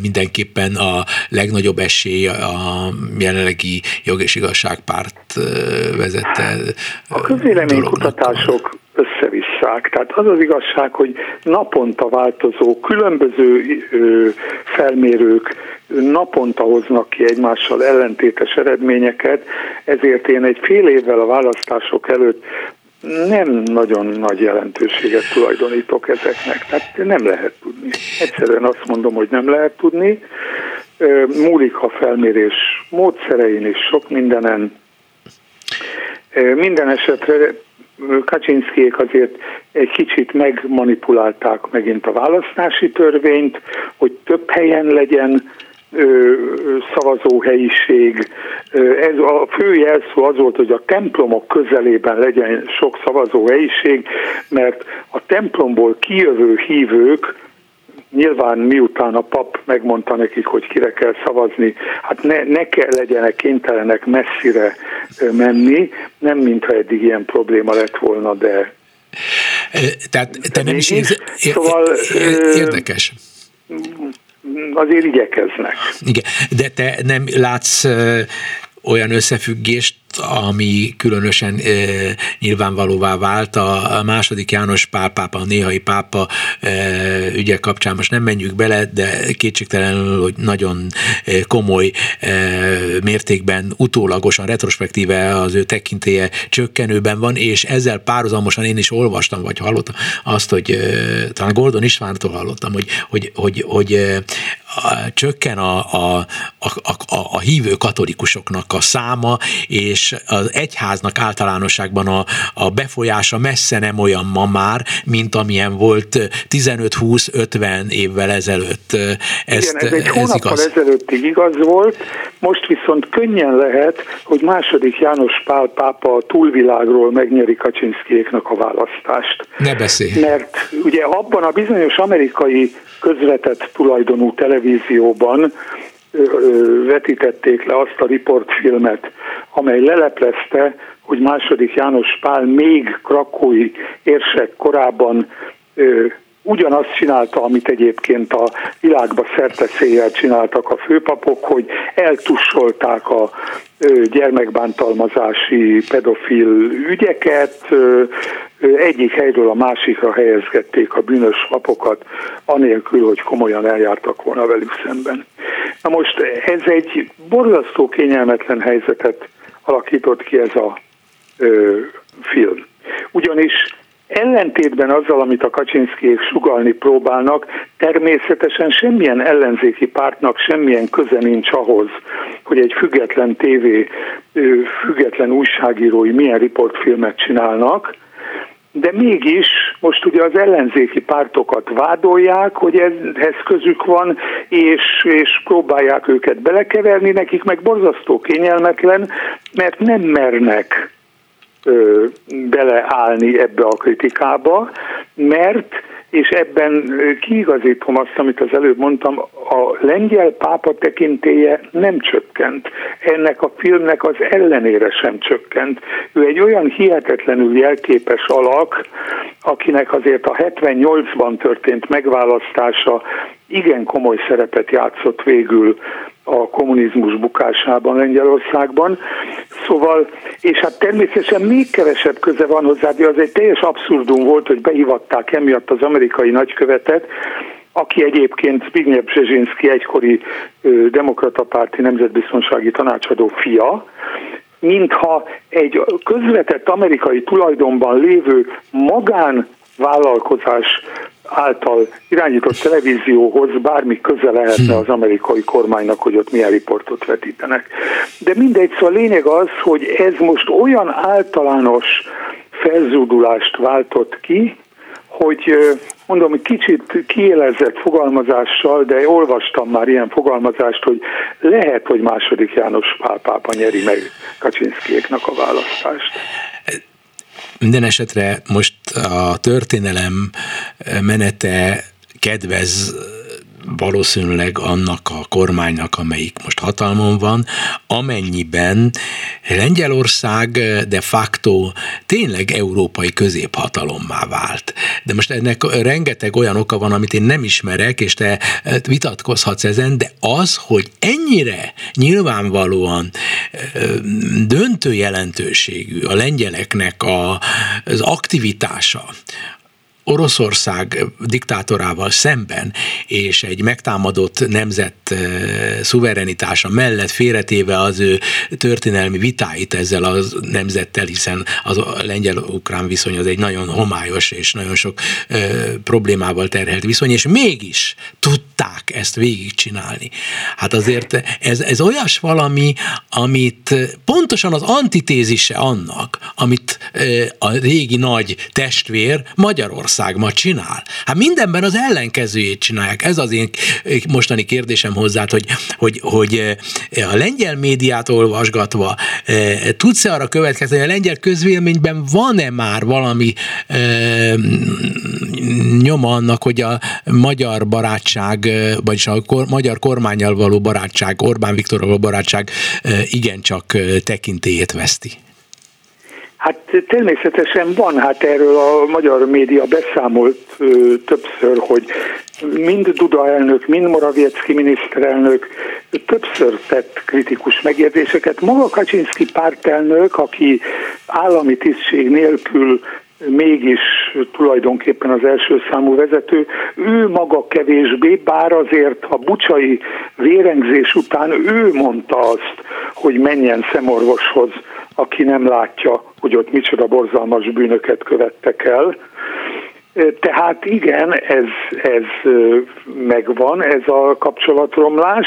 mindenképpen a legnagyobb esély a jelenlegi jog és igazságpárt vezette. A közvéleménykutatások összevisszák. Tehát az az igazság, hogy naponta változó, különböző felmérők naponta hoznak ki egymással ellentétes eredményeket, ezért én egy fél évvel a választások előtt nem nagyon nagy jelentőséget tulajdonítok ezeknek, tehát nem lehet tudni. Egyszerűen azt mondom, hogy nem lehet tudni. Múlik a felmérés módszerein és sok mindenen. Minden esetre Kaczynszkiék azért egy kicsit megmanipulálták megint a választási törvényt, hogy több helyen legyen szavazóhelyiség. Ez a fő jelszó az volt, hogy a templomok közelében legyen sok szavazóhelyiség, mert a templomból kijövő hívők nyilván miután a pap megmondta nekik, hogy kire kell szavazni, hát ne, ne kell legyenek kénytelenek messzire menni, nem mintha eddig ilyen probléma lett volna, de tehát te nem is érz... szóval, érdekes. azért igyekeznek. Igen, de te nem látsz olyan összefüggést, ami különösen e, nyilvánvalóvá vált a, a második János Pál pápa, a néhai pápa e, ügye kapcsán. Most nem menjünk bele, de kétségtelenül, hogy nagyon komoly e, mértékben utólagosan, retrospektíve az ő tekintélye csökkenőben van, és ezzel párhuzamosan én is olvastam, vagy hallottam azt, hogy e, talán Gordon Istvántól hallottam, hogy, hogy, hogy, hogy e, a, csökken a, a, a, a, a hívő katolikusoknak a száma, és és az egyháznak általánosságban a, a befolyása messze nem olyan ma már, mint amilyen volt 15-20-50 évvel ezelőtt. Ezt, Igen, ez egy hónappal igaz. ezelőttig igaz volt, most viszont könnyen lehet, hogy második János Pál pápa a túlvilágról megnyeri Kaczynszkiéknak a választást. Ne beszélj. Mert ugye abban a bizonyos amerikai közvetett tulajdonú televízióban vetítették le azt a riportfilmet, amely leleplezte, hogy második János Pál még krakói érsek korában ugyanazt csinálta, amit egyébként a világba szerte csináltak a főpapok, hogy eltussolták a gyermekbántalmazási pedofil ügyeket, egyik helyről a másikra helyezgették a bűnös lapokat, anélkül, hogy komolyan eljártak volna velük szemben. Na most ez egy borzasztó kényelmetlen helyzetet alakított ki ez a ö, film. Ugyanis ellentétben azzal, amit a Kaczynszkiék sugalni próbálnak, természetesen semmilyen ellenzéki pártnak semmilyen köze nincs ahhoz, hogy egy független tévé, független újságírói milyen riportfilmet csinálnak, de mégis most ugye az ellenzéki pártokat vádolják, hogy ehhez közük van, és, és próbálják őket belekeverni, nekik meg borzasztó kényelmetlen, mert nem mernek ö, beleállni ebbe a kritikába, mert és ebben kiigazítom azt, amit az előbb mondtam, a lengyel pápa tekintéje nem csökkent. Ennek a filmnek az ellenére sem csökkent. Ő egy olyan hihetetlenül jelképes alak, akinek azért a 78-ban történt megválasztása igen komoly szerepet játszott végül a kommunizmus bukásában Lengyelországban. Szóval, és hát természetesen még kevesebb köze van hozzá, de az egy teljes abszurdum volt, hogy behivatták emiatt az amerikai nagykövetet, aki egyébként Zbigniew Brzezinski egykori demokrata párti nemzetbiztonsági tanácsadó fia, mintha egy közvetett amerikai tulajdonban lévő magánvállalkozás által irányított televízióhoz bármi köze lehetne az amerikai kormánynak, hogy ott milyen riportot vetítenek. De mindegy, szóval a lényeg az, hogy ez most olyan általános felzúdulást váltott ki, hogy mondom, hogy kicsit kiélezett fogalmazással, de olvastam már ilyen fogalmazást, hogy lehet, hogy második János Pál pápa nyeri meg Kaczynszkiéknak a választást. Minden esetre most a történelem menete kedvez valószínűleg annak a kormánynak, amelyik most hatalmon van, amennyiben Lengyelország de facto tényleg európai középhatalommá vált. De most ennek rengeteg olyan oka van, amit én nem ismerek, és te vitatkozhatsz ezen, de az, hogy ennyire nyilvánvalóan döntő jelentőségű a lengyeleknek a, az aktivitása, Oroszország diktátorával szemben, és egy megtámadott nemzet eh, szuverenitása mellett félretéve az ő történelmi vitáit ezzel a nemzettel, hiszen az a lengyel-ukrán viszony az egy nagyon homályos és nagyon sok ö, eh, problémával terhelt viszony, és mégis tudták ezt végigcsinálni. Hát azért ez, ez olyas valami, amit pontosan az antitézise annak, amit ö, eh, a régi nagy testvér Magyarország ország ma csinál? Hát mindenben az ellenkezőjét csinálják. Ez az én mostani kérdésem hozzá, hogy, hogy, hogy eh, a lengyel médiát olvasgatva eh, tudsz-e arra következni, hogy a lengyel közvéleményben van-e már valami nyoma annak, hogy a magyar barátság, vagyis a kor, magyar kormányjal való barátság, Orbán Viktorral való barátság igencsak tekintélyét veszti? Hát természetesen van, hát erről a magyar média beszámolt ö, többször, hogy mind Duda elnök, mind Moraviecki miniszterelnök többször tett kritikus megjegyzéseket. Maga Kaczynszki pártelnök, aki állami tisztség nélkül mégis tulajdonképpen az első számú vezető, ő maga kevésbé, bár azért a bucsai vérengzés után ő mondta azt, hogy menjen szemorvoshoz, aki nem látja, hogy ott micsoda borzalmas bűnöket követtek el. Tehát igen, ez, ez megvan, ez a kapcsolatromlás.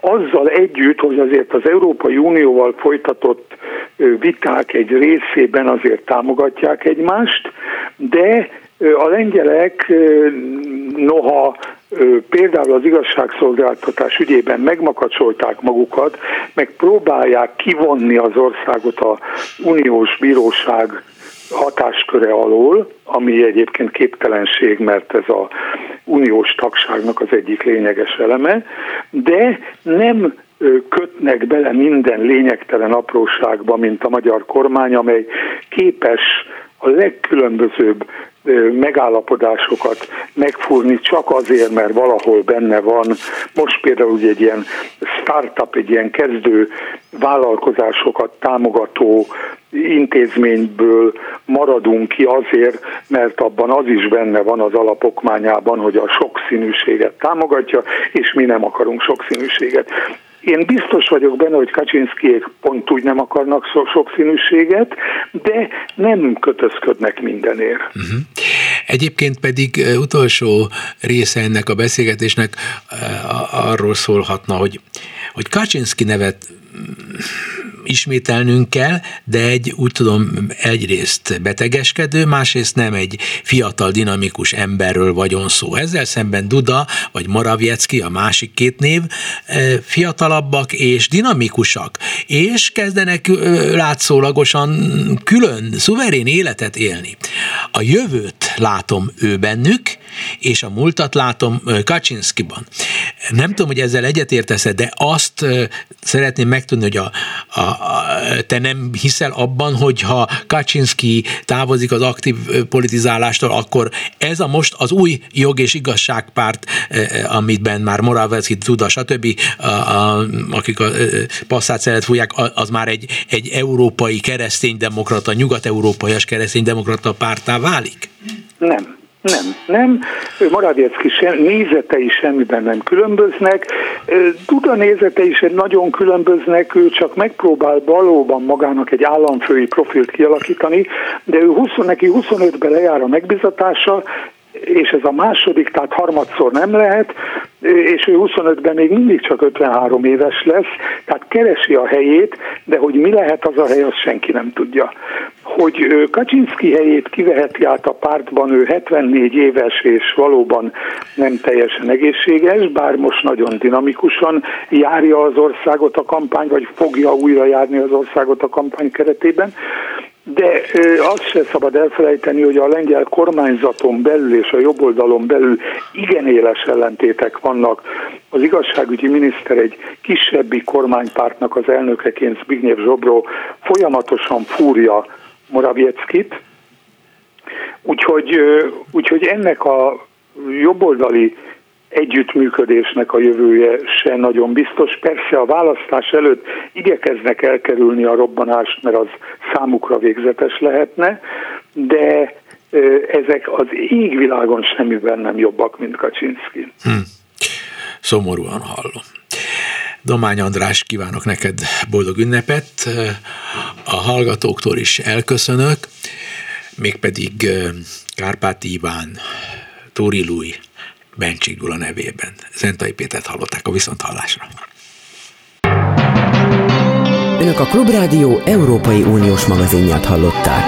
Azzal együtt, hogy azért az Európai Unióval folytatott viták egy részében azért támogatják egymást, de a lengyelek noha például az igazságszolgáltatás ügyében megmakacsolták magukat, meg próbálják kivonni az országot a uniós bíróság hatásköre alól, ami egyébként képtelenség, mert ez a uniós tagságnak az egyik lényeges eleme, de nem kötnek bele minden lényegtelen apróságba, mint a magyar kormány, amely képes a legkülönbözőbb megállapodásokat megfúrni csak azért, mert valahol benne van. Most például ugye egy ilyen startup, egy ilyen kezdő vállalkozásokat támogató intézményből maradunk ki azért, mert abban az is benne van az alapokmányában, hogy a sokszínűséget támogatja, és mi nem akarunk sokszínűséget. Én biztos vagyok benne, hogy Kaczynszkiék pont úgy nem akarnak sokszínűséget, de nem kötözködnek mindenért. Uh-huh. Egyébként pedig utolsó része ennek a beszélgetésnek arról szólhatna, hogy, hogy Kaczynszki nevet ismételnünk kell, de egy úgy tudom egyrészt betegeskedő, másrészt nem egy fiatal, dinamikus emberről vagyon szó. Ezzel szemben Duda vagy Moraviecki, a másik két név, e, fiatalabbak és dinamikusak, és kezdenek látszólagosan külön, szuverén életet élni. A jövőt látom ő bennük, és a múltat látom Kaczynszkiban. Nem tudom, hogy ezzel egyetértesz de azt szeretném megtudni, hogy a, a, te nem hiszel abban, hogy ha Kaczynski távozik az aktív politizálástól, akkor ez a most az új jog és igazságpárt, amitben már Moravetski, Duda, stb., a, a, akik a passzát szeret fújják, az már egy, egy európai kereszténydemokrata, nyugat-európaias kereszténydemokrata pártá válik? Nem. Nem, nem. Moraviecki sem, nézetei semmiben nem különböznek. Duda nézetei is nagyon különböznek, ő csak megpróbál valóban magának egy államfői profilt kialakítani, de ő 20, neki 25-ben lejár a megbizatása, és ez a második, tehát harmadszor nem lehet, és ő 25-ben még mindig csak 53 éves lesz, tehát keresi a helyét, de hogy mi lehet az a hely, azt senki nem tudja. Hogy Kaczynski helyét kiveheti át a pártban, ő 74 éves és valóban nem teljesen egészséges, bár most nagyon dinamikusan járja az országot a kampány, vagy fogja újra járni az országot a kampány keretében, de azt se szabad elfelejteni, hogy a lengyel kormányzaton belül és a jobboldalon belül igen éles ellentétek vannak. Az igazságügyi miniszter egy kisebbi kormánypártnak az elnökeként Zbigniew Zsobro folyamatosan fúrja Moravieckit, úgyhogy, úgyhogy ennek a jobboldali együttműködésnek a jövője se nagyon biztos. Persze a választás előtt igyekeznek elkerülni a robbanást, mert az számukra végzetes lehetne, de ezek az égvilágon semmiben nem jobbak, mint Kaczynszki. Hm. Szomorúan hallom. Domány András, kívánok neked boldog ünnepet, a hallgatóktól is elköszönök, mégpedig Kárpát Iván, Tóri Lui, Bencsik Gyula nevében. Zentai Pétert hallották a Viszonthallásra. Önök a Klubrádió Európai Uniós magazinját hallották.